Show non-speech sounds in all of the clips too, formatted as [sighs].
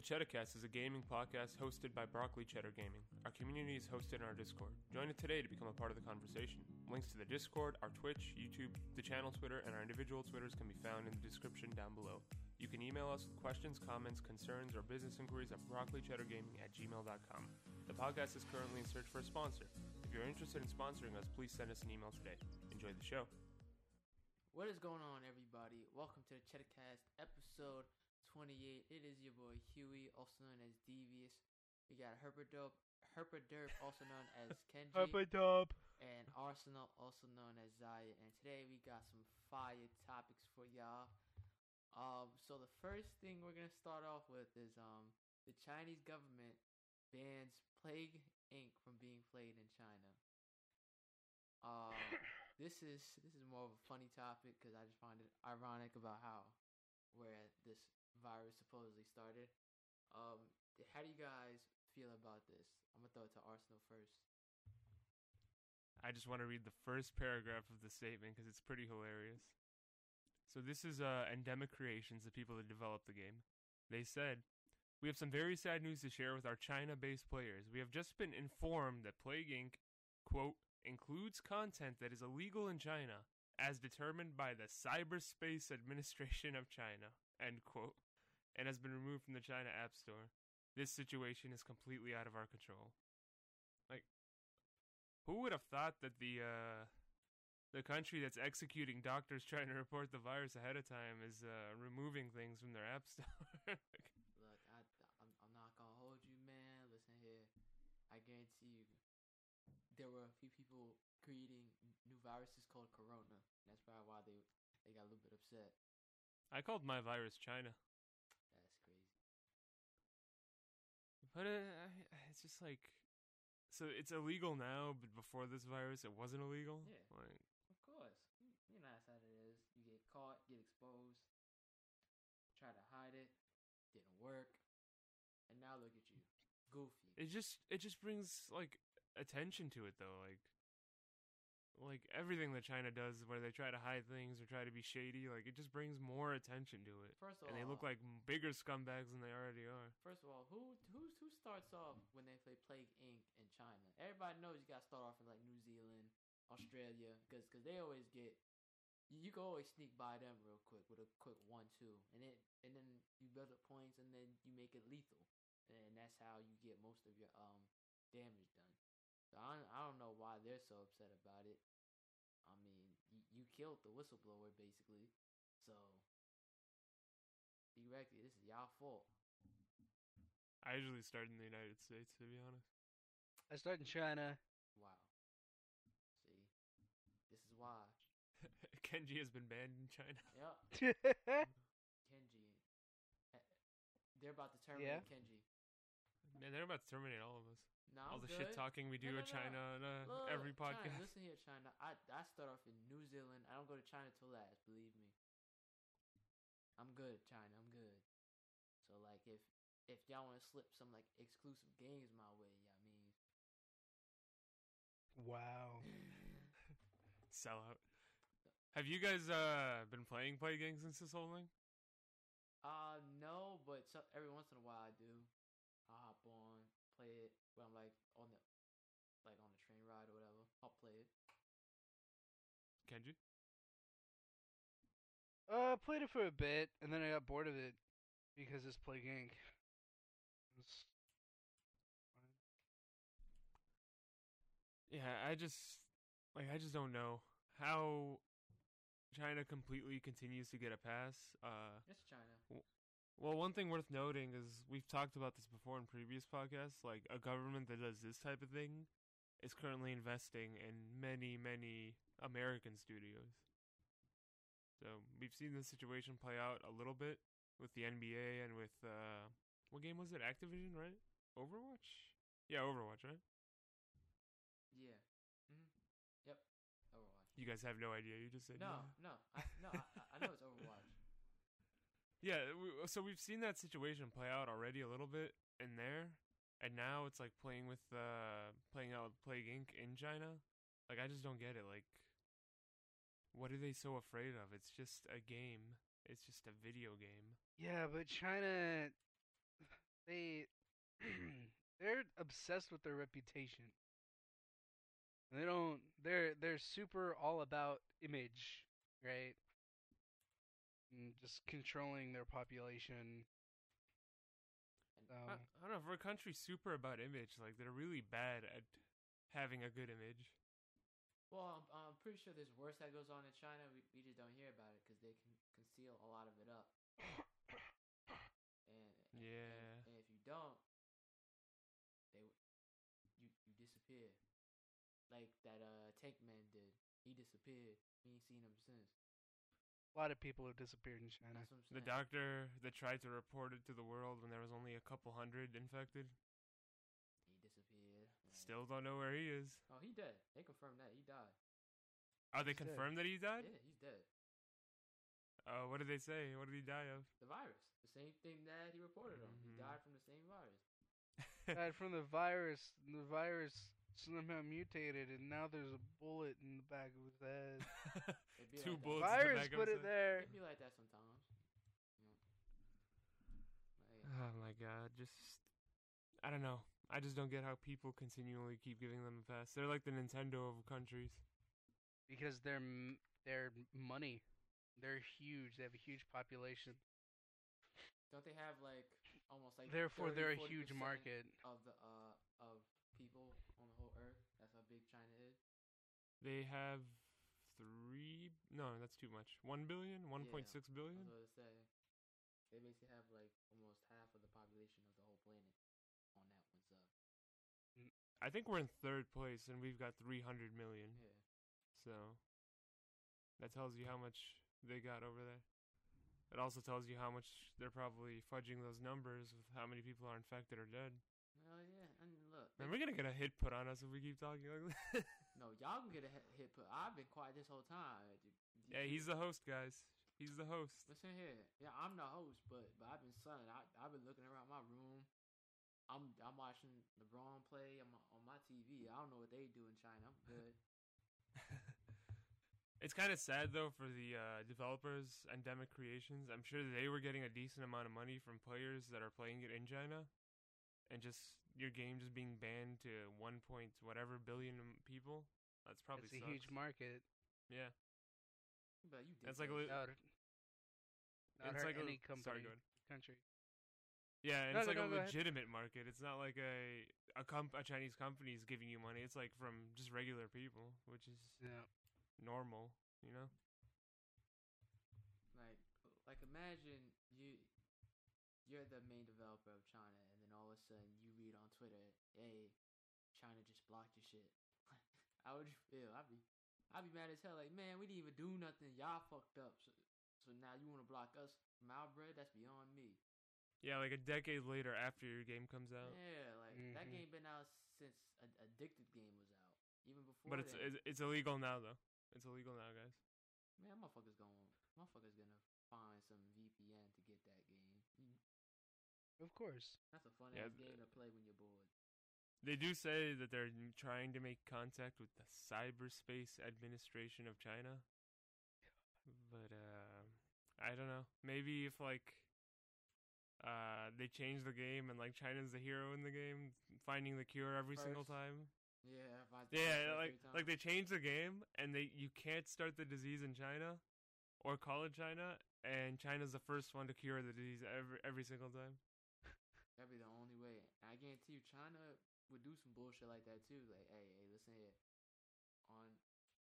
The Cheddarcast is a gaming podcast hosted by Broccoli Cheddar Gaming. Our community is hosted in our Discord. Join it today to become a part of the conversation. Links to the Discord, our Twitch, YouTube, the channel Twitter, and our individual Twitters can be found in the description down below. You can email us with questions, comments, concerns, or business inquiries at broccolicheddargaming at gmail.com. The podcast is currently in search for a sponsor. If you're interested in sponsoring us, please send us an email today. Enjoy the show. What is going on, everybody? Welcome to the Cheddarcast episode 28. It is your boy Huey, also known as Devious. We got Herperdope, Herperderp, also known as [laughs] Kenji, dub. and Arsenal, also known as Zaya. And today we got some fire topics for y'all. Um, so the first thing we're gonna start off with is um the Chinese government bans Plague Inc. from being played in China. Um, [coughs] this is this is more of a funny topic because I just find it ironic about how where this virus supposedly started. Um, how do you guys feel about this? I'm gonna throw it to Arsenal first. I just want to read the first paragraph of the statement because it's pretty hilarious. So this is uh, Ndemic Creations, the people that developed the game. They said, "We have some very sad news to share with our China-based players. We have just been informed that Plague Inc. quote includes content that is illegal in China, as determined by the Cyberspace Administration of China." End quote, and has been removed from the China App Store. This situation is completely out of our control. Like, who would have thought that the uh, the country that's executing doctors trying to report the virus ahead of time is uh, removing things from their app store? [laughs] Like, Look, I, I'm, I'm not gonna hold you, man. Listen here, I guarantee you, there were a few people creating n- is called Corona. That's probably why they they got a little bit upset. I called my virus China, That's crazy. but uh, it's just like, so it's illegal now, but before this virus, it wasn't illegal. Yeah. Like, Of course, you you know how it is. You get caught, get exposed, try to hide it, didn't work, and now look at you, goofy. it just it just brings like attention to it though like like everything that china does where they try to hide things or try to be shady like it just brings more attention to it First of and all, they look like bigger scumbags than they already are First of all, who who who starts off when they play Plague Inc. in China? Everybody knows you got to start off in like New Zealand, Australia, because cause they always get you, can always sneak by them real quick with a quick one two, and then and then you build up points, and then you make it lethal, and that's how you get most of your um damage done. So I don't, I don't know why they're so upset about it. I mean, you, you killed the whistleblower basically, so directly this is y'all fault. i usually start in the united states to be honest I start in China. Wow. See, this is why. [laughs] kenji has been banned in china Yep, [laughs] Kenji. Eh, They're about to Yeah? terminate Kenji. Man they're about to terminate all of us No, all I'm the good. shit talking we do No, in no, no. china on uh, Look, every China, podcast listen here, China. I I start off in New Zealand. I don't go to China till last. Believe me. I'm good, China. I'm good. So like, if if y'all want to slip some like exclusive games my way, yeah, I mean, wow. [laughs] sell out have you guys uh been playing play games since this whole thing Uh, no, but so, every once in a while I do. I'll hop on, play it when I'm like on the, like on the train ride or whatever. I'll play it. kenji Uh, played it for a bit, and then I got bored of it because it's Plague Inc. It's- Yeah, I just like I just don't know how China completely continues to get a pass. Uh It's China. Well, one thing worth noting is we've talked about this before in previous podcasts, like a government that does this type of thing is currently investing in many, many American studios. So, we've seen this situation play out a little bit with the NBA and with uh what game was it? Activision, right? Overwatch? Yeah, Overwatch, right? Yeah. Mm-hmm. Yep. Overwatch. You guys have no idea. You just said No, yeah. no, I, no. I, I- I know it's Overwatch. Yeah, we, so we've seen that situation play out already a little bit in there, and now it's like playing with uh playing out with Plague Inc. in China. Like I just don't get it. Like, what are they so afraid of? It's just a game. It's just a video game. Yeah, but China, [clears throat] they're obsessed with their reputation. They don't. They're they're super all about image, right? And just controlling their population. So I, I don't know. For a country super about image, like they're really bad at having a good image. well, I'm, I'm pretty sure there's worse that goes on in China. We, we just don't hear about it because they can conceal a lot of it up. And and- Yeah. and, and if you don't, they you you disappear. Like that uh Tank Man did. He disappeared. We ain't seen him since. A lot of people have disappeared in China. That's what I'm saying. The doctor that tried to report it to the world when there was only a couple hundred infected he disappeared. and- still don't know where he is. Oh, he dead. They confirmed that he died. Oh, they He's dead. confirmed that he died. Yeah, he's dead. Uh, what did they say? What did he die of? The virus. The same thing that he reported on. He Mhm. died from the same virus. [laughs] Died from the virus. The virus somehow mutated, and now there's a bullet in the back of his head. [laughs] It'd be Two like that. bullets. in the virus back of put his it head. there. It'd be like that sometimes. You know? Like, Oh my god, just I don't know. I just don't get how people continually keep giving them a pass. They're like the Nintendo of countries. because they're they're money. They're huge. They have a huge population. don't they have like almost like Therefore, 30, they're a huge market. of the uh of people on the whole earth? That's how big China is. They have three. No, that's too much. One billion, one point six I was gonna say they basically have like almost half of the population of the whole planet on that one sub. I think we're in third place, and we've got three hundred million. Yeah. So that tells you how much they got over there. It also tells you how much they're probably fudging those numbers with how many people are infected or dead. Oh yeah, and look. Man, we're gonna get a hit put on us if we keep talking like [laughs] this. No, y'all can get a hit, put. I've been quiet this whole time. Yeah, he's the host, guys. He's the host. Listen here. Yeah, I'm the host, but but I've been sunning. I I've been looking around my room. I'm I'm watching LeBron play on my, on my TV. I don't know what they do in China. I'm good. [laughs] It's kind of sad though for the uh, developers, Ndemic Creations. I'm sure they were getting a decent amount of money from players that are playing it in China, and just your game just being banned to one point whatever billion people. That's probably it's a sucks. huge market. Yeah, But you did That's like a li- Not, not it's hurt like a, company, Sorry, go country. Yeah, and No, it's no, like no, a go ahead. legitimate market. It's not like a a comp a Chinese company is giving you money. It's like from just regular people, which is Yeah. normal, you know. like like imagine you you're the main developer of China, and then all of a sudden you read on Twitter, "Hey, China just blocked your shit." [laughs] How would you feel? I'd be I'd be mad as hell. Like, man, we didn't even do nothing. Y'all fucked up. So, so now you want to block us from our bread? That's beyond me. Yeah, like a decade later after your game comes out. Yeah, like that Mhm. game been out since a Addicted game was out. Even before. But it's, that. it's it's illegal now though. It's illegal now, guys. man, motherfuckers going motherfuckers gonna find some VPN to get that Of course. That's a fun Yeah, ass game to play when you're bored. They do say that they're trying to make contact with the Cyberspace Administration of China. But uh I don't know. Maybe if like uh they change the game and like China's the hero in the game, finding the cure every single time. Yeah, Yeah, like like they change the game and they you can't start the disease in China or call it China and China's the first one to cure the disease every every single time. That'd be the only way. And I guarantee you, China would do some bullshit like that too. Like, hey, hey, listen here. On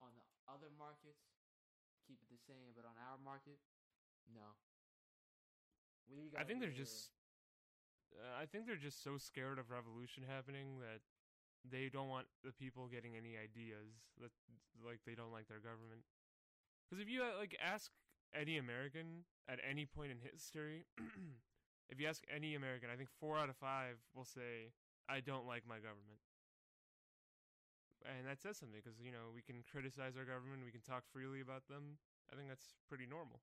on the other markets, keep it the same, but on our market, no. We I think they're just. Uh, I think they're just so scared of revolution happening that they don't want the people getting any ideas that like they don't like their government. Because if you uh, like ask any American at any point in history, [clears throat] if you ask any American, I think four out of five will say, "I don't like my government." And that says something because you know we can criticize our government, we can talk freely about them. I think that's pretty normal.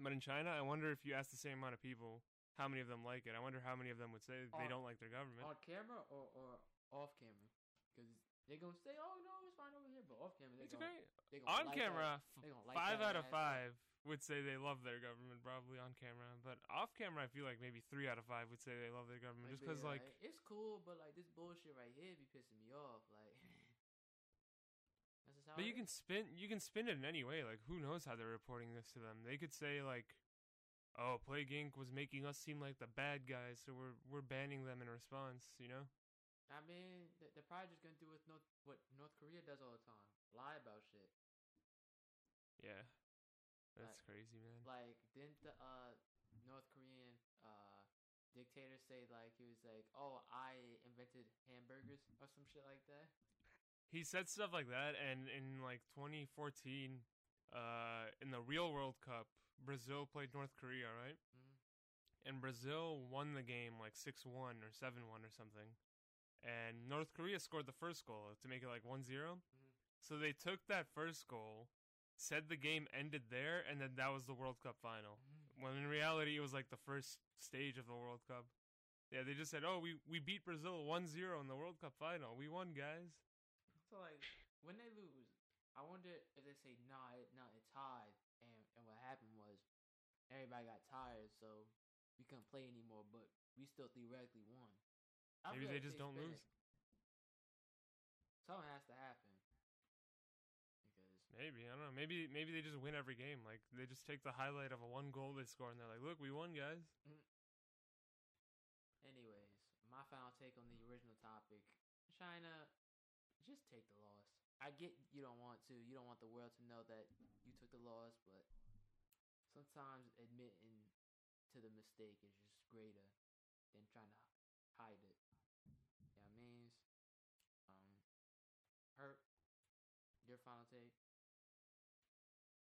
But in China, I wonder if you ask the same amount of people, how many of them like it? I wonder how many of them would say they don't like their government. on camera or or off camera, because they're gonna say, "Oh no, it's fine over here," but off camera, they're It's gonna, great. they gonna On light camera, that- they gonna light five out of ass five would say they love their government, probably on camera. But off camera, I feel like maybe three out of five would say they love their government, Like, just be because like it's cool, but like this bullshit right here be pissing me off. Like, [laughs] that's just how. But you can spin you can spin it in any way. Like who knows how they're reporting this to them? They could say like, "Oh, Plague Inc. was making us seem like the bad guys, so we're we're banning them in response." You know? I mean, th- they're probably just gonna do with North, what North Korea does all the time: lie about shit. Yeah. That's Like- crazy, man. Like, didn't the uh North Korean uh dictator say like he was like, "Oh, I invented hamburgers" or some shit like that? He said stuff like that, and in like 2014, uh, in the Real World Cup, Brazil played North Korea, right? Mhm. And Brazil won the game like six one or seven one or something. And North Korea scored the first goal to make it like 1-0. Mhm. So they took that first goal, said the game ended there, and then that was the World Cup final. Mhm. When in reality, it was like the first stage of the World Cup. Yeah, they just said, "Oh, we we beat Brazil 1-0 in the World Cup final. We won, guys." So like when they lose, I wonder if they say nah, it, nah, it's tied, and and what happened was everybody got tired, so we couldn't play anymore, but we still theoretically won. I Maybe they just don't lose. Something has to happen because Maybe I don't know. Maybe maybe they just win every game. Like they just take the highlight of a one goal they score, and they're like, "Look, we won, guys." Mm. Anyways, my final take on the original topic China, just take the loss. I get you don't want to. You don't want the world to know that you took the loss, but sometimes admitting to the mistake is just greater than trying to hide it. Final take.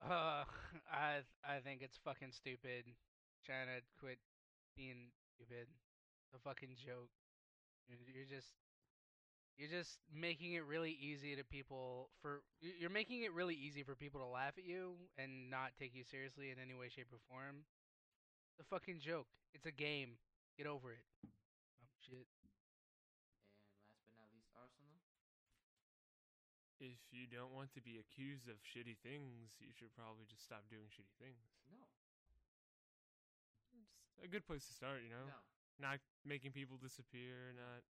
Uh, I I think it's fucking stupid. China quit being stupid. A fucking joke. You're, just you're just making it really easy to people for you- you're making it really easy for people to laugh at you and not take you seriously in any way, shape, or form. A fucking joke. It's a game. Get over it. Um, shit. And last but not least, Arsenal. If you don't want to be accused of shitty things, you should probably just stop doing shitty things. No, Just a good place to start, you know. no. Not making people disappear, not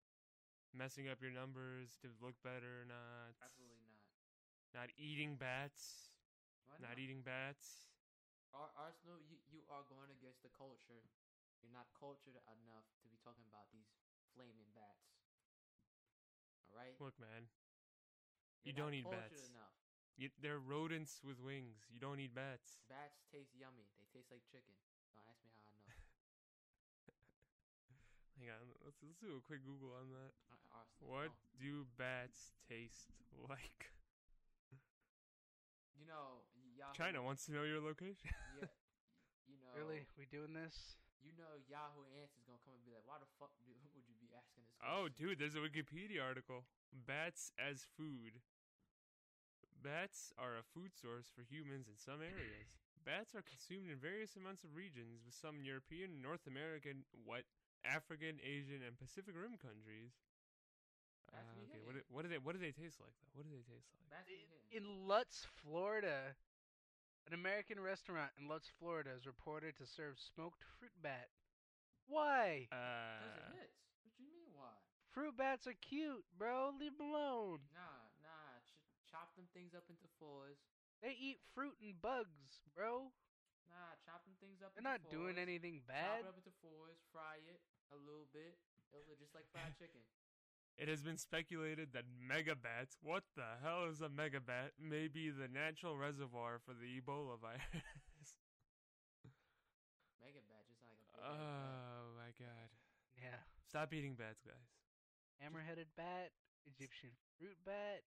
messing up your numbers to look better, not Absolutely not. not eating bats, Why not eating bats. Arsenal, you, you are going against the culture. You're not cultured enough to be talking about these flaming bats. All right? Look, man, You're you don't not eat bats. enough. you, they're rodents with wings. You don't eat bats. Bats taste yummy. They taste like chicken. Don't ask me how I know. [laughs] Hang on, let's let's do a quick Google on that. Uh, Arsenal. What no. do bats taste like? You know, Yahoo. China wants to know your location. Yeah. [laughs] You know. Really? We doing this? You know, Yahoo Answers gonna come and be like, "Why the fuck do, [laughs] would you be asking this?" oh, dude, there's a Wikipedia article. Bats as food. Bats are a food source for humans in some areas. Bats are consumed in various amounts of regions, with some European, North American, what African, Asian, and Pacific Rim countries. Uh, okay, what do, what do they what do they taste like though? What do they taste like? Bats. In Lutz, Florida, an American restaurant in Lutz, Florida is reported to serve smoked fruit bat. Why? Cause Uh, it hits. What you mean? Why? Fruit bats are cute, bro. Leave them alone. Nah, nah. Ch- chop them things up into fours. They eat fruit and bugs, bro. Nah, chop them things up. They're into not doing fours, anything Chop bad. it up into fours, fry it a little bit. It'll look just like fried chicken. [laughs] It has been speculated that megabats, what the hell is a megabat, may be the natural reservoir for the Ebola [laughs] virus. Mega bat, just like a big ass oh bat. oh my god. Yeah. Stop eating bats, guys. Hammer-headed bat, Egyptian fruit bat,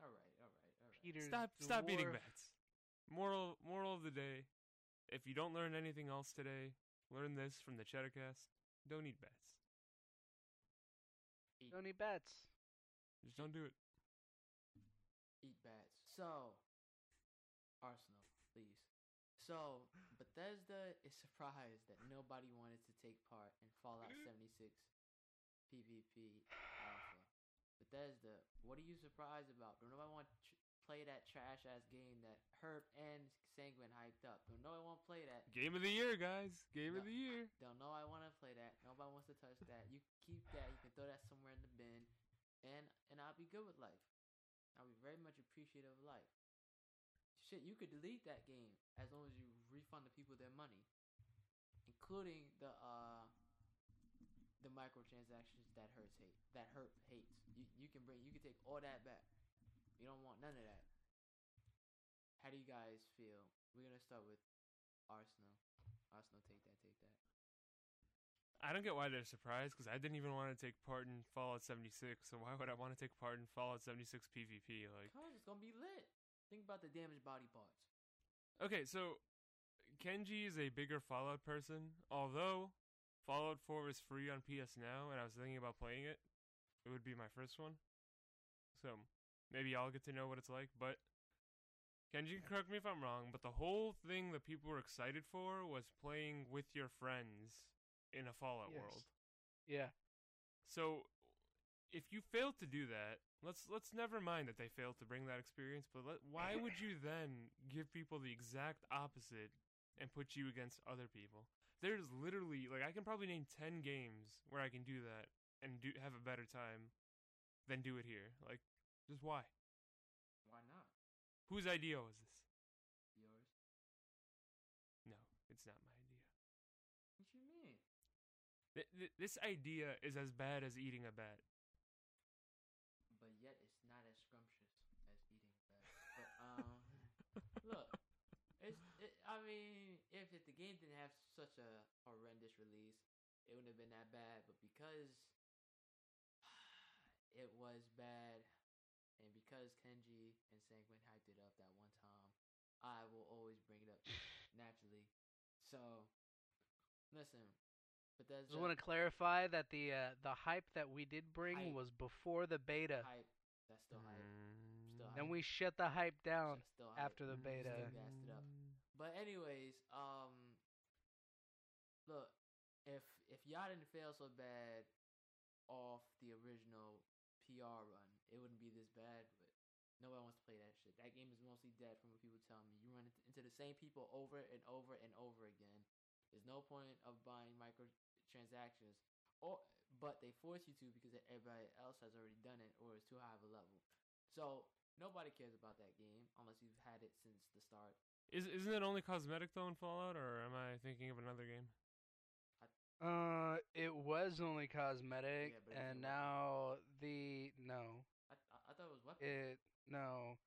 All right, all right, all right. Peter's Stop stop eating bats. Moral moral of the day. If you don't learn anything else today, learn this from the Cheddarcast. Don't eat bats. Eat, Don't eat bats. Just don't do it. eat bats. So, Arsenal, please. So, Bethesda is surprised that nobody wanted to take part in Fallout [laughs] 76 PvP Alpha. Bethesda, what are you surprised about? Don't nobody want to tr- play that trash ass game that Herp and Sanguine hyped up. Don't nobody want to play that. Game of the year, guys. Game of the year. Don't know I want to play that. Nobody wants to touch that. You can keep that. You can throw that somewhere in the bin, and and I'll be good with life. I'll be very much appreciative of life. Shit, you could delete that game as long as you refund the people their money, including the uh the microtransactions that hurts hate that hurt hates. You you can bring you can take all that back. You don't want none of that. How do you guys feel? We're gonna start with Arsenal. Arsenal, take that, take that. I don't get why they're surprised because I didn't even want to take part in Fallout 76. So why would I want to take part in Fallout 76 PvP? Like, Cause it's gonna be lit. Think about the damaged body parts. okay, so Kenji is a bigger Fallout person. Although Fallout 4 is free on PS Now, and I was thinking about playing it, it would be my first one. So maybe I'll get to know what it's like. But Kenji, correct me if I'm wrong, but the whole thing that people were excited for was playing with your friends in a Fallout Yes. world. Yeah. So if you failed to do that, let's let's never mind that they failed to bring that experience, but let, why would you then give people the exact opposite and put you against other people? There's literally like I can probably name 10 games where I can do that and do have a better time than do it here. Like just why? Why not? Whose idea was this? Yours. No, it's not my idea. What you mean? Th- th- this idea is as bad as eating a bat. But yet it's not as scrumptious as eating that. But um, [laughs] look, it's it, I mean, if, if the game didn't have such a horrendous release, it wouldn't have been that bad. But because [sighs] it was bad, Kenji and Sanguine hyped it up that one time, I will always bring it up [sighs] naturally. So, listen, Bethesda. Just want to clarify that the uh, the hype that we did bring Hype. was before the beta. hype. That's still hype. Still Mm. Then hype. we shut the hype down still hype. after the beta. Still up. But anyways, um, look, if if y'all didn't fail so bad off the original PR run, it wouldn't be this bad. But nobody wants to play that shit. That game is mostly dead from what people tell me. You run into, into the same people over and over and over again. There's no point of buying microtransactions, or but they force you to because everybody else has already done it or it's too high of a level. So nobody cares about that game unless you've had it since the start. Is isn't it only cosmetic though in Fallout, or am I thinking of another game? Uh, it was only cosmetic, Yeah, but it was and now the no, I, I, thought it was weapons. it no,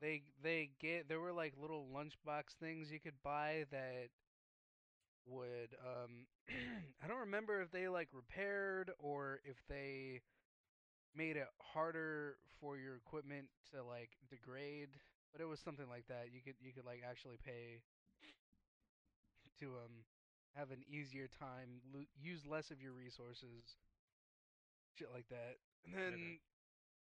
they they get there were like little lunchbox things you could buy that would um [clears throat] I don't remember if they like repaired or if they made it harder for your equipment to like degrade, but it was something like that. You could you could like actually pay to um have an easier time, lo- use less of your resources, shit like that. And then.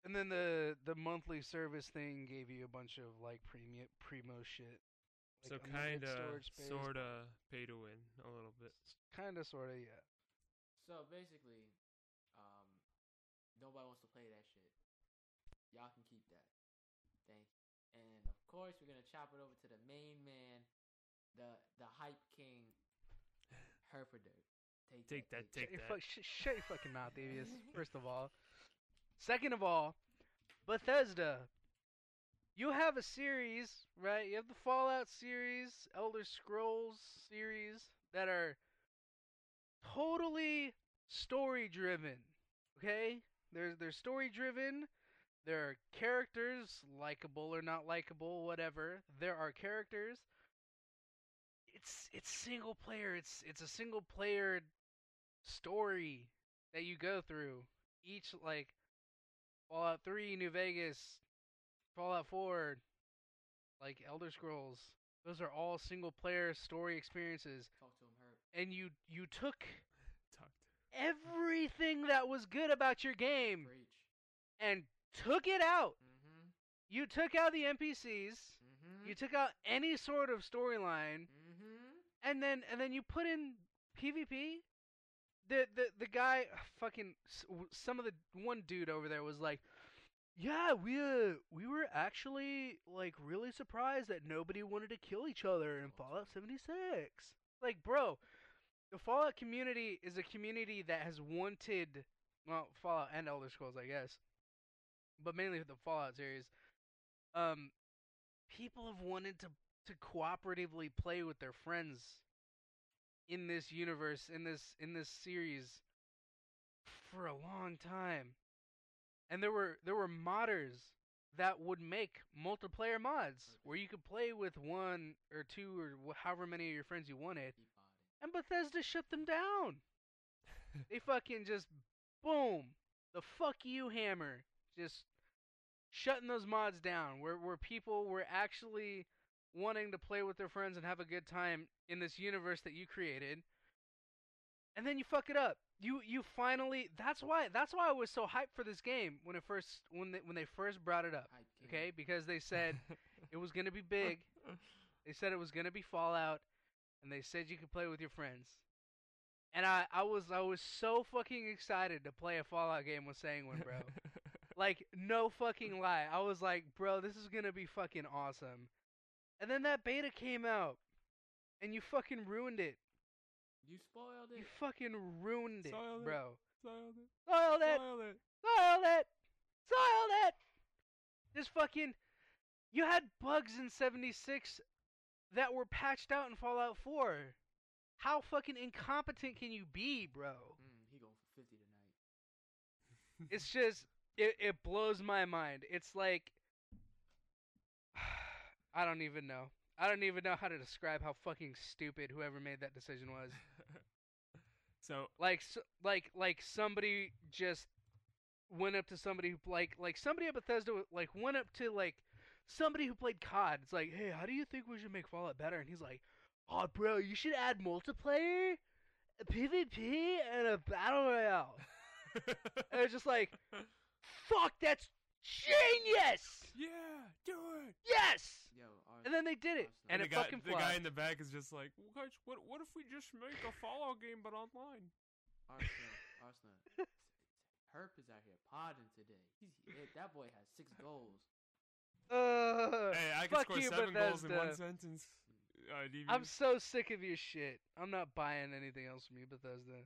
And then the the monthly service thing gave you a bunch of like premium primo shit. so like unlimited kind of, sort of pay to win a little bit. kind of, sort of, yeah. So basically, um, nobody wants to play that shit. Y'all can keep that. Thank you. And of course, we're gonna chop it over to the main man, the the hype king, [laughs] Herpader. Take, Take that, Shut take your, that. fuck, sh- shut your fucking mouth, [laughs] Avius. First of all, second of all, Bethesda. You have a series, right? You have the Fallout series, Elder Scrolls series that are totally story driven. Okay? They're they're story driven. There are characters, likable or not likable, whatever. There are characters. It's it's single player. It's it's a single player story that you go through. Each like Fallout 3, New Vegas, Fallout 4, like Elder Scrolls. Those are all single player story experiences. Talk to him, Herp. And you you took [laughs] Tucked. everything that was good about your game Preach. and took it out. Mm-hmm. You took out the NPCs. Mm-hmm. You took out any sort of storyline, mm-hmm. and then and then you put in PvP. The the the guy fucking some of the one dude over there was like yeah we uh we were actually like really surprised that nobody wanted to kill each other in fallout 76 like bro the fallout community is a community that has wanted well fallout and elder scrolls i guess but mainly the fallout series. Um people have wanted to to cooperatively play with their friends in this universe in this in this series for a long time and there were there were modders that would make multiplayer mods where you could play with one or two or however many of your friends you wanted Keep on it. and Bethesda shut them down [laughs] they fucking just boom the fuck you hammer just shutting those mods down where where people were actually wanting to play with their friends and have a good time in this universe that you created and then you fuck it up you you finally that's why that's why I was so hyped for this game when it first when they, when they first brought it up okay because they said [laughs] it was going to be big they said it was going to be Fallout, and they said you could play with your friends. And I, I was I was so fucking excited to play a Fallout game with Sanguine, bro. [laughs] like no fucking lie. I was like, bro, this is gonna be fucking awesome. And then that beta came out, and you fucking ruined it. You spoiled it. You fucking ruined it, Soiled it. bro. Soiled it. Soiled it. Soiled it. Soiled it. Soiled it. Just fucking. You had bugs in 76 that were patched out in Fallout 4. How fucking incompetent can you be, bro? Mm, he going for fifty tonight. It's just. It, it blows my mind. It's like. I don't even know. I don't even know how to describe how fucking stupid whoever made that decision was. [laughs] so like s like like somebody just went up to somebody who like like somebody at Bethesda like went up to like somebody who played COD. It's like, hey, how do you think we should make Fallout better? And he's like, oh, bro, you should add multiplayer, a PvP, and a battle royale. [laughs] and it's just like, fuck, that's genius. yeah, do it. Yes. Yo, Ars- And then they did it, Arsenal. and the it guy, fucking the guy in the back is just like, "Well, guys, what what if we just make a Fallout game but online? Arsenal, [laughs] Arsenal. Herp is out here podding today. He's that boy has six goals. Uh, hey, I can score you, seven Bethesda. goals in one sentence. Uh, I'm so sick of your shit. I'm not buying anything else from you, Bethesda.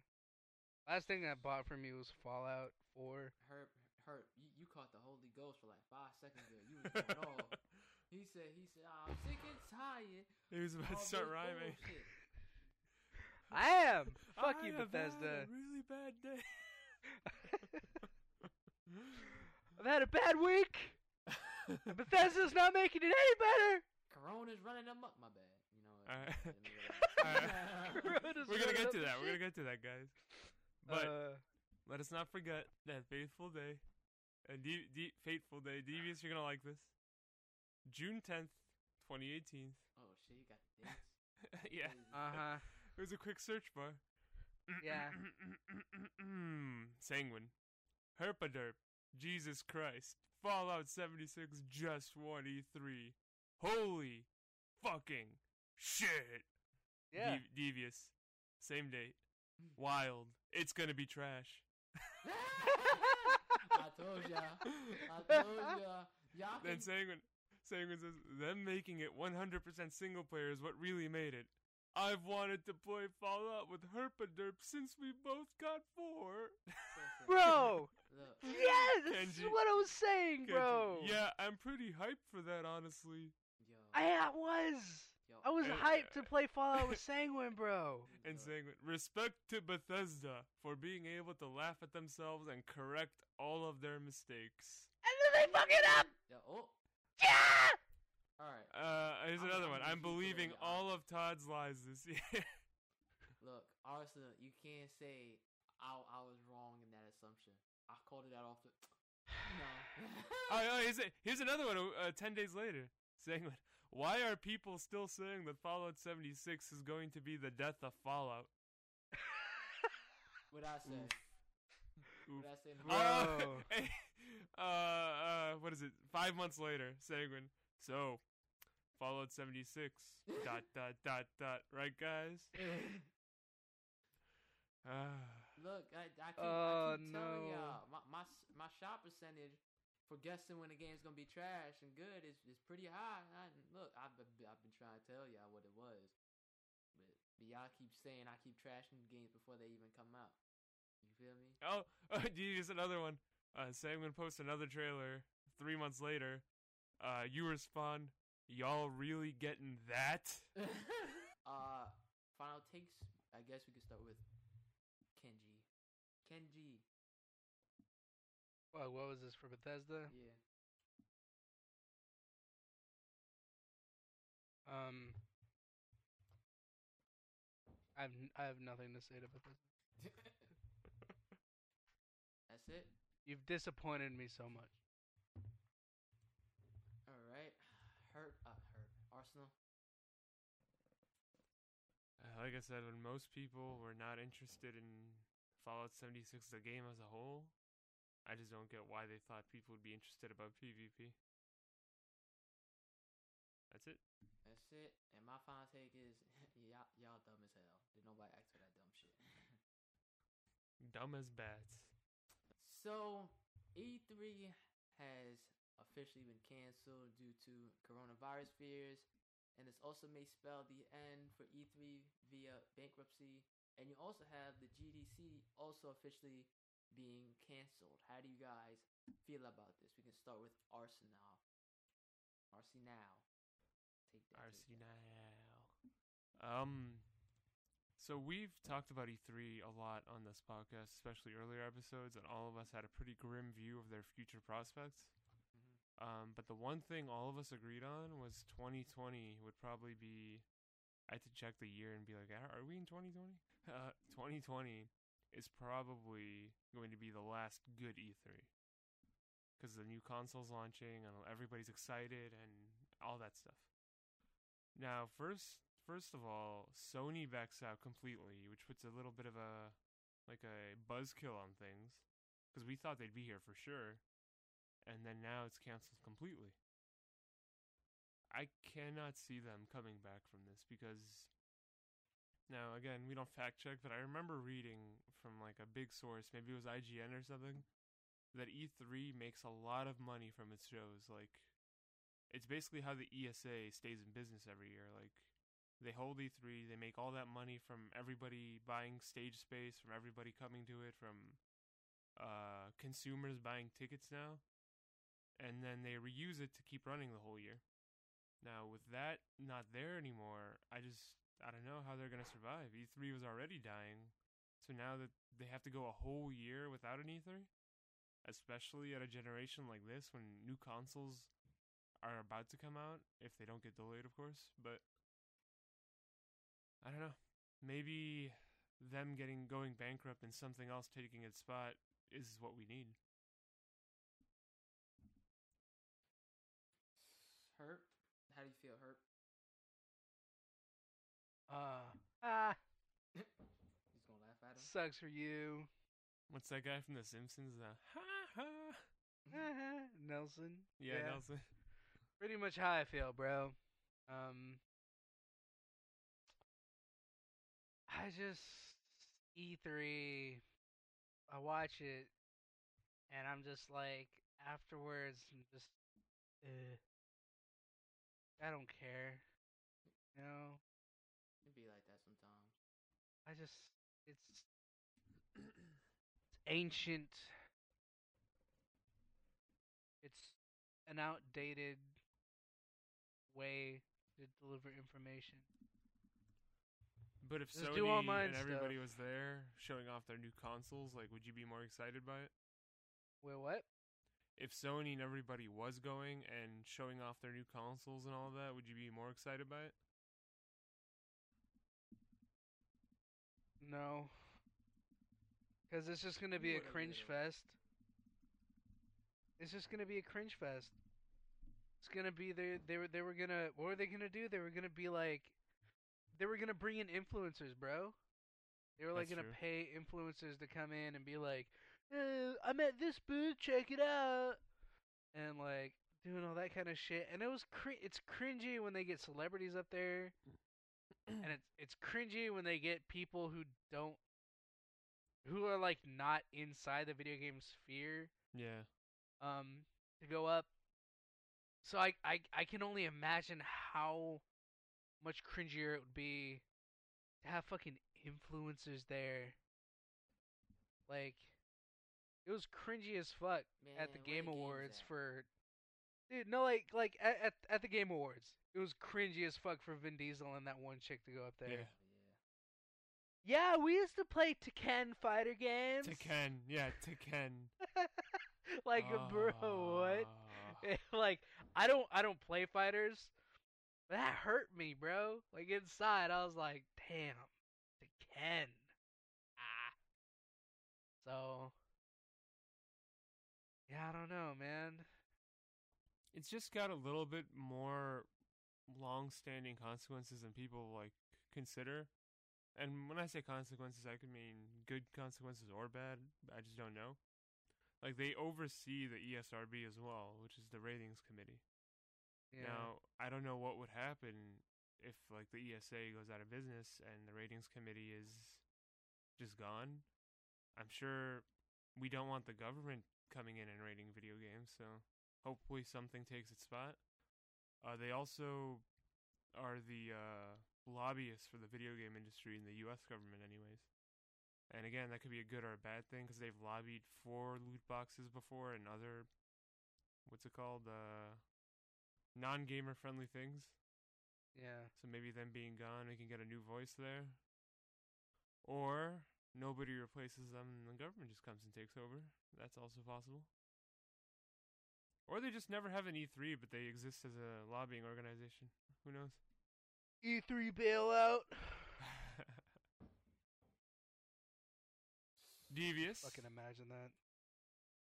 Last thing I bought from you was Fallout 4. Herp, Herp, you, you caught the Holy Ghost for like five seconds there. You was going off. [laughs] He said, he said, "Oh, I'm sick and tired. he was about to start rhyming. bullshit." I am. [laughs] Fuck I you, have had Bethesda. a really bad day. [laughs] I've had a bad week. and Bethesda's not making it any better. Corona's running them up. My bad. You know. what? Alright. Let me relax. Corona's We're gonna get to the that. We're gonna get to that, guys. But Uh, let us not forget that faithful day, and de- de- fateful day. Devious, you're gonna like this. June tenth, 2018. oh shit, you got the dates. [laughs] yeah, uh-huh. it was a quick search bar. Yeah. [clears throat] Sanguine. Herpaderp. Jesus Christ. Fallout 76 just won E3. Holy fucking shit. Yeah. Dev- devious. Same date. Wild. It's gonna be trash. [laughs] [laughs] I told y'all. I told y'all. Y'all Then can Sanguine, Sanguine says, them making it 100% single player is what really made it. I've wanted to play Fallout with Herpaderp since we both got four. Bro. Look, Yeah, this is what I was saying, bro. Yeah, I'm pretty hyped for that, honestly. yo, I, I was. Yo, I was Uh, hyped to play Fallout with [laughs] Sanguine, bro. And yo, Sanguine, respect to Bethesda for being able to laugh at themselves and correct all of their mistakes. And then they fuck it up. yo, oh, Yeah. all right. Uh, here's I'm- another I'm one. I'm believing on the all of Todd's lies this year. [laughs] Look, Arsenal, you can't say I, I was wrong in that assumption. I called it out off the. [sighs] No. oh, [laughs] oh, here's, a, here's another one. Uh, Ten days later, saying, "Why are people still saying that Fallout 76 is going to be the death of Fallout?" what I say? Oof. What I say? Bro. Uh, [laughs] uh, uh, what is it? Five months later, Sanguine. So, Fallout 76. [laughs] dot dot dot dot. Right, guys? [laughs] Ah. Look, I, I keep, Oh, I keep telling no. y'all, my, my my shot percentage for guessing when a game's gonna be trash and good is, is pretty high. I, look, I've been, I've been trying to tell y'all what it was, but, but y'all keep saying I keep trashing games before they even come out. You feel me? Oh, [laughs] oh just another one. Uh, say I'm gonna post another trailer three months later. Uh, you respond, y'all really getting that? [laughs] uh, final takes. I guess we could start with Kenji. Kenji, Well, what was this for Bethesda? yeah. Um, I have n- I have nothing to say to Bethesda. [laughs] That's it. You've disappointed me so much. All right. Hurt. Uh, hurt. Arsenal. Uh, like I said, when most people were not interested in Fallout 76, the game as a whole, I just don't get why they thought people would be interested about PvP. That's it. That's it. And my final take is [laughs] y'all, y'all dumb as hell. Did nobody ask for that dumb shit. [laughs] Dumb as bats. So E3 has officially been canceled due to coronavirus fears, and this also may spell the end for E3 via bankruptcy. And you also have the GDC also officially being canceled. How do you guys feel about this? We can start with Arsenal. Arsenal. Take that. take RC that. now. Um, so we've talked about E3 a lot on this podcast, especially earlier episodes, and all of us had a pretty grim view of their future prospects. Mhm. Um, but the one thing all of us agreed on was 2020 would probably be. I had to check the year and be like, are, are we in 2020? [laughs] Uh, 2020 is probably going to be the last good E3 because the new console's launching and everybody's excited and all that stuff. Now, first, first of all, Sony backs out completely, which puts a little bit of a like a buzzkill on things because we thought they'd be here for sure, and then now it's canceled completely. I cannot see them coming back from this because now again we don't fact check, but I remember reading from like a big source, maybe it was IGN or something, that E3 makes a lot of money from its shows. Like it's basically how the ESA stays in business every year. Like they hold E3, they make all that money from everybody buying stage space, from everybody coming to it, from uh, consumers buying tickets now, and then they reuse it to keep running the whole year. Now with that not there anymore, I just I don't know how they're gonna survive. E3 was already dying, so now that they have to go a whole year without an E3, especially at a generation like this when new consoles are about to come out if they don't get delayed, of course. But I don't know. Maybe them getting going bankrupt and something else taking its spot is what we need. Hurt. How do you feel? Hurt. Uh, ah, He's gonna laugh at him. Sucks for you, What's that guy from The Simpsons? The ha ha. [laughs] Nelson. Yeah, Nelson. pretty much how I feel, bro. Um, I just E3. I watch it, and I'm just like afterwards, I'm just, uh, I don't care. You know, It'd be like that sometimes. I just it's it's ancient. It's an outdated way to deliver information. But if Just Sony and everybody stuff. was there showing off their new consoles, like, would you be more excited by it? Wait, what? If Sony and everybody was going and showing off their new consoles and all that, would you be more excited by it? No. Because it's just gonna be a cringe fest. It's just gonna be a cringe fest. It's gonna be they they were they were gonna what were they gonna do? They were gonna be like they were gonna bring in influencers, bro. They were like That's gonna true. pay influencers to come in and be like, "Uh, I'm at this booth, check it out, and like doing all that kind of shit. And it was cr- it's cringy when they get celebrities up there, and it's it's cringy when they get people who don't who are like not inside the video game sphere Yeah. um to go up. So I I I can only imagine how much cringier it would be to have fucking influencers there. Like it was cringy as fuck at the Game Awards for Dude, no like like at, at at the Game Awards. It was cringy as fuck for Vin Diesel and that one chick to go up there. Yeah. Yeah, we used to play Tekken fighter games. Tekken. Yeah, Tekken. [laughs] like, bro, what? Ah. [laughs] like, I don't, I don't play fighters. That hurt me, bro. Like inside, I was like, damn, Tekken. Ah. So, yeah, I don't know, man. It's just got a little bit more long-standing consequences than people like consider. And when I say consequences, I could mean good consequences or bad. I just don't know. Like they oversee the ESRB as well, which is the ratings committee. Yeah. Now, I don't know what would happen if like the ESA goes out of business and the ratings committee is just gone. I'm sure we don't want the government coming in and rating video games, so hopefully something takes its spot. Uh, they also are the uh, lobbyists for the video game industry in the U.S. government, anyways. And again, that could be a good or a bad thing because they've lobbied for loot boxes before and other, what's it called, uh, non-gamer friendly things. yeah. So maybe them being gone, we can get a new voice there. Or nobody replaces them and the government just comes and takes over. That's also possible. Or they just never have an E3, but they exist as a lobbying organization. Who knows? E3 bailout. [sighs] Devious. Fucking imagine that.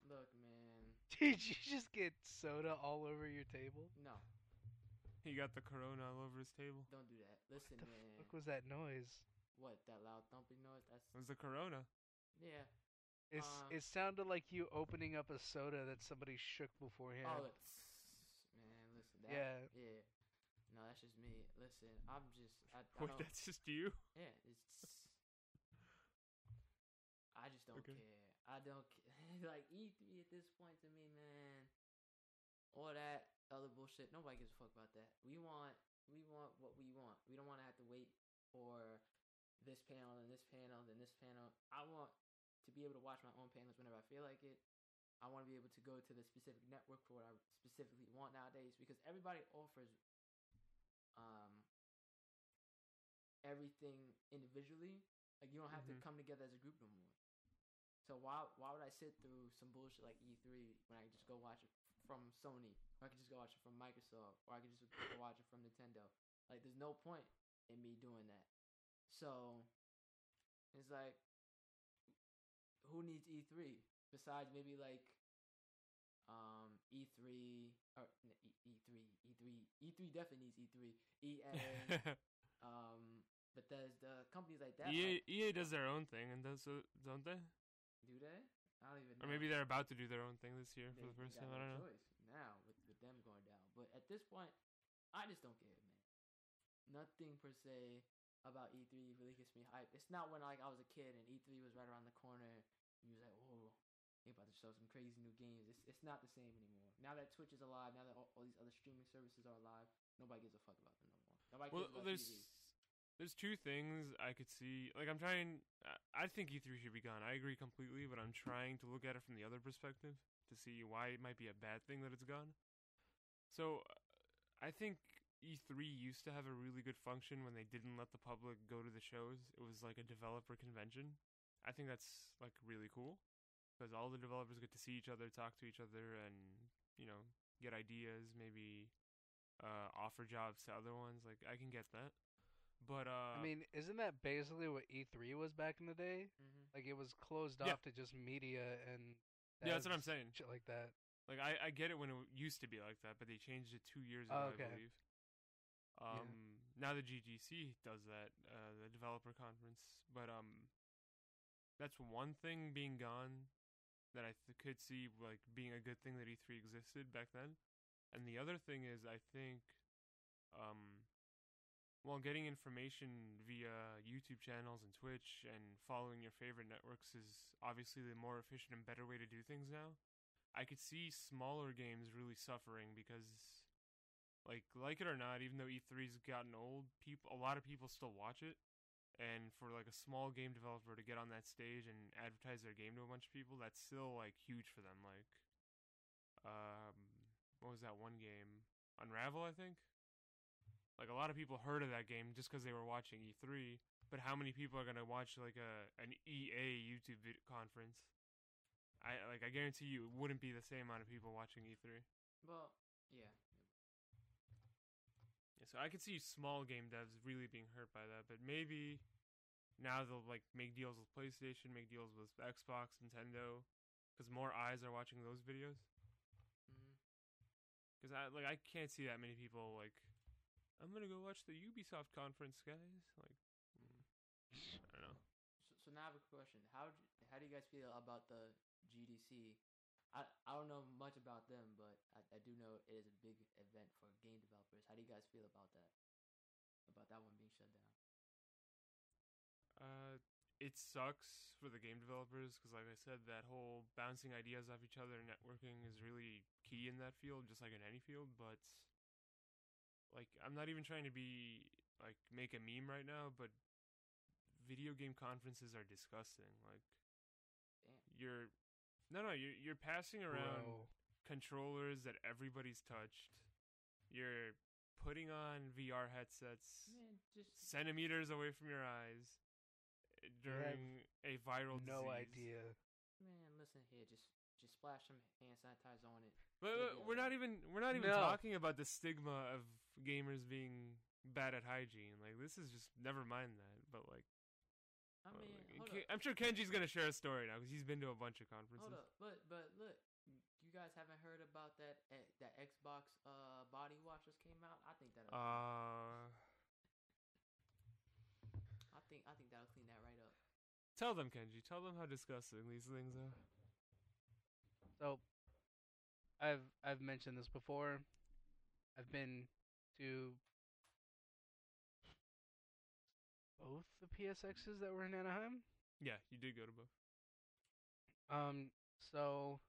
Look, man. Did you just get soda all over your table? No, He got the corona all over his table. don't do that. Listen, What the man. fuck was that noise? What that loud thumping noise? That's It was the corona. yeah. It's Uh, it sounded like you opening up a soda that somebody shook beforehand. Oh, it's man. Listen, that, Yeah. yeah. No, that's just me. Listen, I'm just. I, I [laughs] Wait, don't, that's just you? Yeah, it's. I just don't Okay. care. I don't care. [laughs] like E3 at this point to me, man. All that other bullshit. Nobody gives a fuck about that. We want. We want what we want. We don't want to have to wait for this panel and this panel and this panel. I want to be able to watch my own panels whenever I feel like it. I want to be able to go to the specific network for what I specifically want nowadays because everybody offers um everything individually. Like you don't have Mhm. to come together as a group no more. So why why would I sit through some bullshit like E3 when I can just go watch it from Sony, or I can just go watch it from Microsoft, or I can just go [clears throat] watch it from Nintendo? Like there's no point in me doing that. So it's like who needs E3 besides maybe like um E3 or n- E- E3 E3 E3 definitely needs E3 EA um Bethesda companies like that EA, like, EA does their own thing, and does so, don't they? do they I don't even Or maybe they're about to do their own thing this year They- for the first time. I don't know. now with, with them going down but at this point I just don't care man nothing per se about E3 really gets me hyped it's not when like I was a kid and E3 was right around the corner and you was like oh they about to show some crazy new games it's, it's not the same anymore now that Twitch is alive now that all, all these other streaming services are alive nobody gives a fuck about them no more nobody Well, there's TV. there's two things I could see. Like I'm trying. I- think E3 should be gone. I agree completely, but I'm trying to look at it from the other perspective to see why it might be a bad thing that it's gone. So, I think E3 used to have a really good function when they didn't let the public go to the shows. It was like a developer convention. I think that's like really cool because all the developers get to see each other, talk to each other, and you know get ideas. Maybe uh, offer jobs to other ones. Like I can get that. But uh, I mean, isn't that basically what E3 was back in the day? Mhm. Like it was closed Yeah. off to just media and yeah, that's what I'm saying. Shit like that. Like I, I get it when it used to be like that, but they changed it two years ago, Oh, okay. I believe. Um, now the GDC does that, uh, the developer conference. But um, that's one thing being gone that I th- could see like being a good thing that E3 existed back then. And the other thing is, I think, um, while getting information via YouTube channels and Twitch and following your favorite networks is obviously the more efficient and better way to do things now. I could see smaller games really suffering because like like it or not, even though E3's gotten old, people a lot of people still watch it. And for like a small game developer to get on that stage and advertise their game to a bunch of people, that's still like huge for them. Like um what was that one game? Unravel, I think. Like a lot of people heard of that game just because they were watching E3, but how many people are gonna watch like a an EA YouTube conference? I like I guarantee you it wouldn't be the same amount of people watching E3. Well, yeah. So I could see small game devs really being hurt by that, but maybe now they'll like make deals with PlayStation, make deals with Xbox, Nintendo, because more eyes are watching those videos. Because I like I can't see that many people like I'm gonna go watch the Ubisoft conference, guys. Like mm, I don't know. So, so now I have a question. How how do you guys feel about the GDC? I I don't know much about them, but I, I do know it is a big event for game developers. How do you guys feel about that? About that one being shut down? Uh, it sucks for the game developers because, like I said, that whole bouncing ideas off each other networking is really key in that field, just like in any field. But like, I'm not even trying to be like make a meme right now, but video game conferences are disgusting. Like, Damn. you're no, no, you're you're passing around Bro. controllers that everybody's touched. You're putting on VR headsets Man, just centimeters away from your eyes uh, during a viral no disease. idea. man, listen here. Just just splash some hand sanitizer on it. But uh, we're not even we're not even No. talking about the stigma of gamers being bad at hygiene. Like this is just never mind that. But like, I mean, like, hold Ke- up, I'm sure Kenji's gonna share a story now because he's been to a bunch of conferences. hold up. But but look, you guys haven't heard about that eh, that Xbox uh body wash just came out. I think that. Uh, I think I think that'll clean that right up. tell them, Kenji. Tell them how disgusting these things are. So, I've I've mentioned this before. I've been to both the PSXs that were in Anaheim. Yeah, you did go to both. Um, so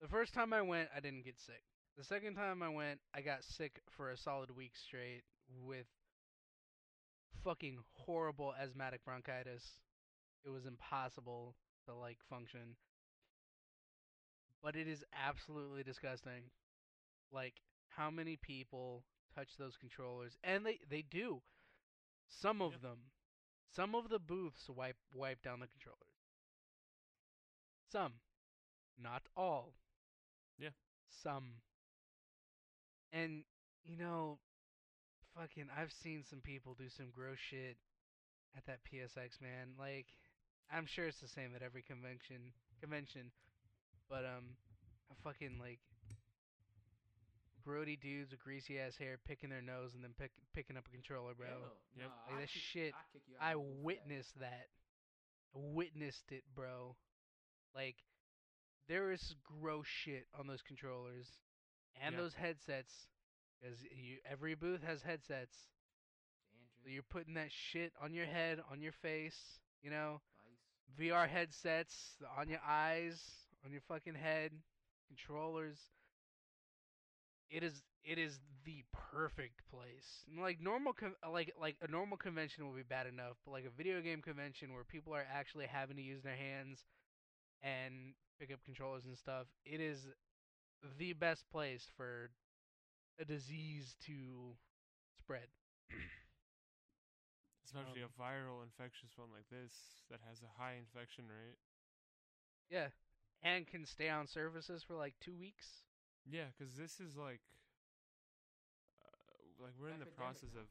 the first time I went, I didn't get sick. The second time I went, I got sick for a solid week straight with fucking horrible asthmatic bronchitis. It was impossible to like function. But it is absolutely disgusting. Like how many people touch those controllers and they they do. Some of Yep. them. Some of the booths wipe wipe down the controllers. Some. Not all. Yeah. Some. And, you know, fucking, I've seen some people do some gross shit at that PSX, man. Like, I'm sure it's the same at every convention. Convention. But, um, fucking, like, grody dudes with greasy ass hair picking their nose and then pick, picking up a controller, bro. Ew, Yep. nah, Like, I that kick- shit, I kick you out I for that. witnessed that. I witnessed it, bro. Like, there is gross shit on those controllers and Yeah. those headsets. Because you, every booth has headsets. So you're putting that shit on your head, on your face, you know? vice. VR headsets on your eyes, on your fucking head, controllers. It is it is the perfect place. Like normal like like a normal convention will be bad enough, but like a video game convention where people are actually having to use their hands and pick up controllers and stuff, it is the best place for a disease to spread. [clears throat] Especially Um, a viral infectious one like this that has a high infection rate. Yeah. And can stay on surfaces for like 2 weeks. Yeah, because this is like, uh, like we're in the process now. of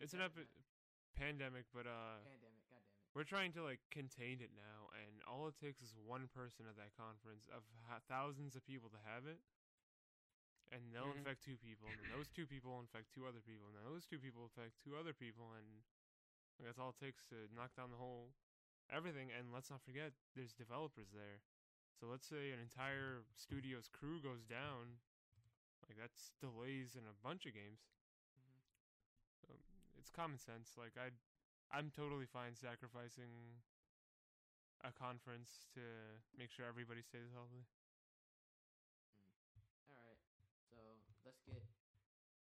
it's an epi- epidemic, pandemic, but uh, pandemic. God damn it. we're trying to like contain it now, and all it takes is one person at that conference of ha- thousands of people to have it, and they'll Mhm. infect two people, and then those two people infect two other people, and then those two people infect two other people, and like, that's all it takes to knock down the whole everything. And let's not forget, there's developers there. So let's say an entire studio's crew goes down, like that's delays in a bunch of games. Mhm. it's common sense. Like I, I'm totally fine sacrificing a conference to make sure everybody stays healthy. All right. So let's get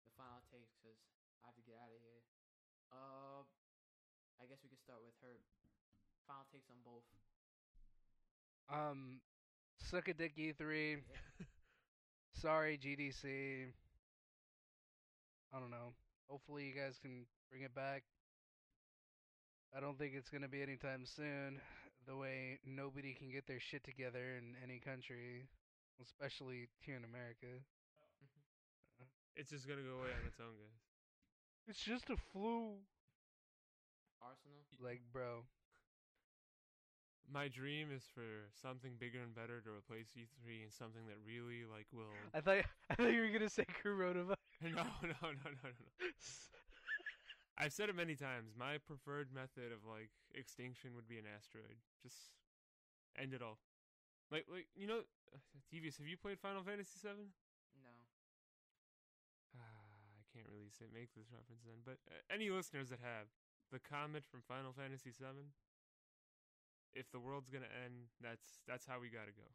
the final takes because I have to get out of here. Uh, I guess we could start with her final takes on both. Um, suck a dick E3. [laughs] Sorry GDC. I don't know. Hopefully you guys can bring it back. I don't think it's gonna be anytime soon. The way nobody can get their shit together in any country, especially here in America. [laughs] It's just gonna go away on its own, guys. It's just a flu. Arsenal. Like, bro. My dream is for something bigger and better to replace E3 and something that really like will. I thought I thought you were gonna say coronavirus. [laughs] no, no, no, no, no, no. [laughs] I've said it many times. My preferred method of like extinction would be an asteroid. Just end it all. Like, like you know, Devious. Have you played Final Fantasy VII? No. Ah, I can't really say make this reference then, but uh, any listeners that have the comet from Final Fantasy VII, if the world's gonna end, that's that's how we gotta go.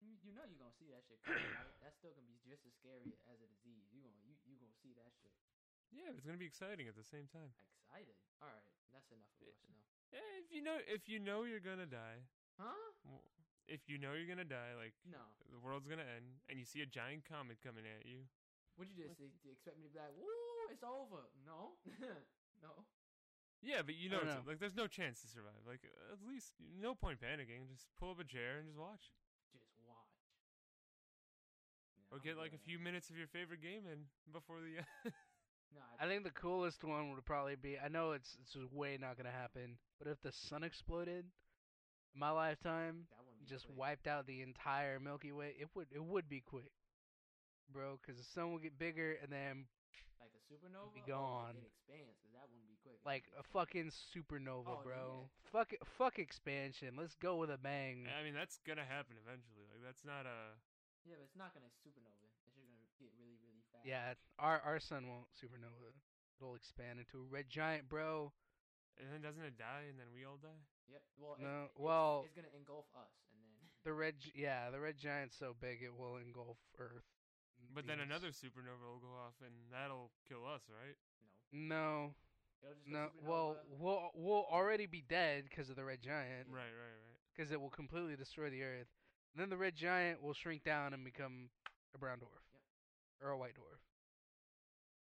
You, you know you're gonna see that shit [clears throat] coming, right? That's still gonna be just as scary as a disease. You gonna you, you gonna see that shit. Yeah, but it's gonna be exciting at the same time. Excited. All right, that's enough of Yeah. Arsenal. Yeah, if you know if you know you're gonna die, Huh? if you know you're gonna die, like No. the world's gonna end, and you see a giant comet coming at you, What'd you just say? Do you expect me to be like, "Woo, it's over"? No. [laughs] no. Yeah, but you know, know. like there's no chance to survive. Like at least no point panicking. Just pull up a chair and just watch, Just watch. Yeah, or get like a few minutes of your favorite game in before the. [laughs] No, I think the coolest one would probably be. I know it's it's way not gonna happen, but if the sun exploded, in my lifetime, that wouldn't be just quick. wiped out the entire Milky Way, it would it would be quick, bro. Because the sun would get bigger, and then like a supernova. Oh, be Oh, gone. it expands because that wouldn't be quick. Like a fucking supernova, Oh, bro. yeah. Fuck it, fuck expansion. Let's go with a bang. I mean, that's gonna happen eventually. Like that's not a. Yeah, but it's not gonna supernova. It's just gonna get really, really fast. Yeah, our our sun won't supernova. It'll expand into a red giant, bro. And then doesn't it die, and then we all die? Yep. Well. No, it's, well- it's gonna engulf us, and then. [laughs] The red, gi- yeah, the red giant's so big it will engulf Earth. and But then another supernova will go off, and that'll kill us, right? No. No, It'll just go no. Well, we'll we'll already be dead because of the red giant. Right, right, right. Because it will completely destroy the Earth. And then the red giant will shrink down and become a brown dwarf, Yep. or a white dwarf.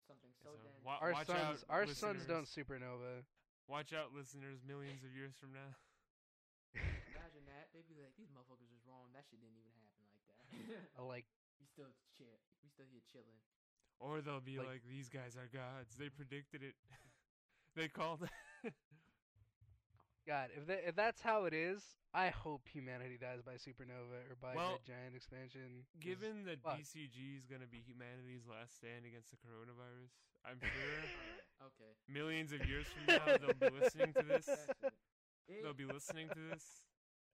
something so So dense. wa- Our watch suns, out, our suns listeners. don't supernova. Watch out, listeners! Millions of years from now. [laughs] Imagine that. They'd be like, these motherfuckers was wrong. That shit didn't even happen like that. I like [laughs] we still chill. We still here chilling. Or they'll be Like- like, "These guys are gods. They predicted it. [laughs] they called. God. If that, if that's how it is, I hope humanity dies by supernova or by Well, red giant expansion. Given that fuck. BCG is gonna be humanity's last stand against the coronavirus, I'm sure [laughs] Okay. millions of years from now they'll be listening to this. It. It- They'll be listening to this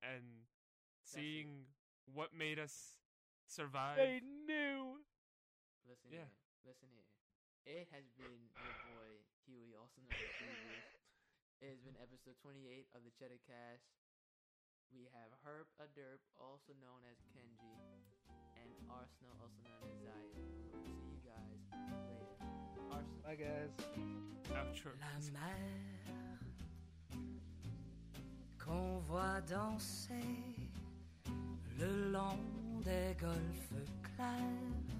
and seeing what made us survive. I knew. Listen Yeah. here. Listen here. It has been your boy Huey, also known as Devious. It has been episode 28 of the Cheddah Cast. We have Herp Aderp, also known as Kenji, and Arsenal, also known as Zaya. We'll see you guys later. Arsenal. Bye, guys. Outro. La mer qu'on voit danser le long des golfes clairs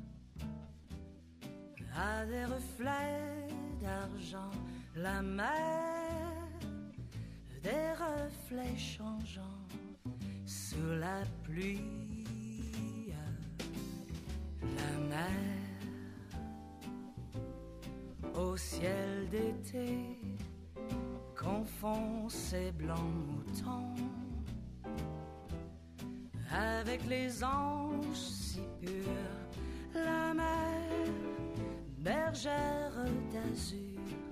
a des reflets d'argent. La mer, des reflets changeants sous la pluie. La mer au ciel d'été confond ses blancs moutons avec les anges si purs, la mer, bergère d'azur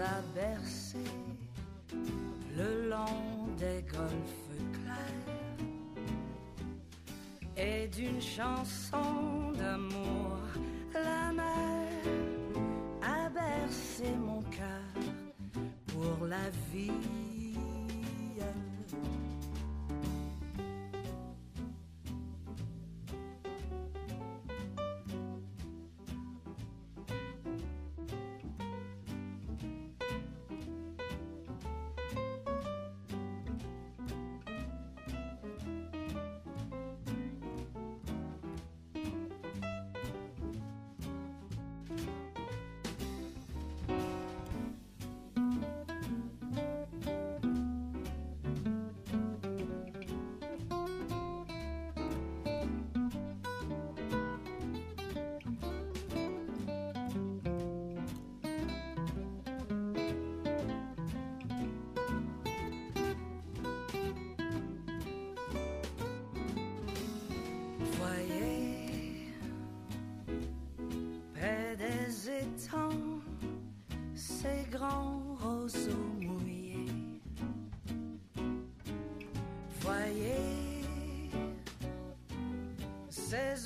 a bercés le long des golfes clairs et d'une chanson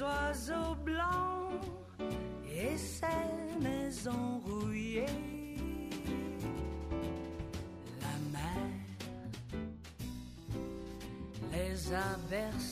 oiseaux blancs et ces maisons rouillées. La mer les a bercés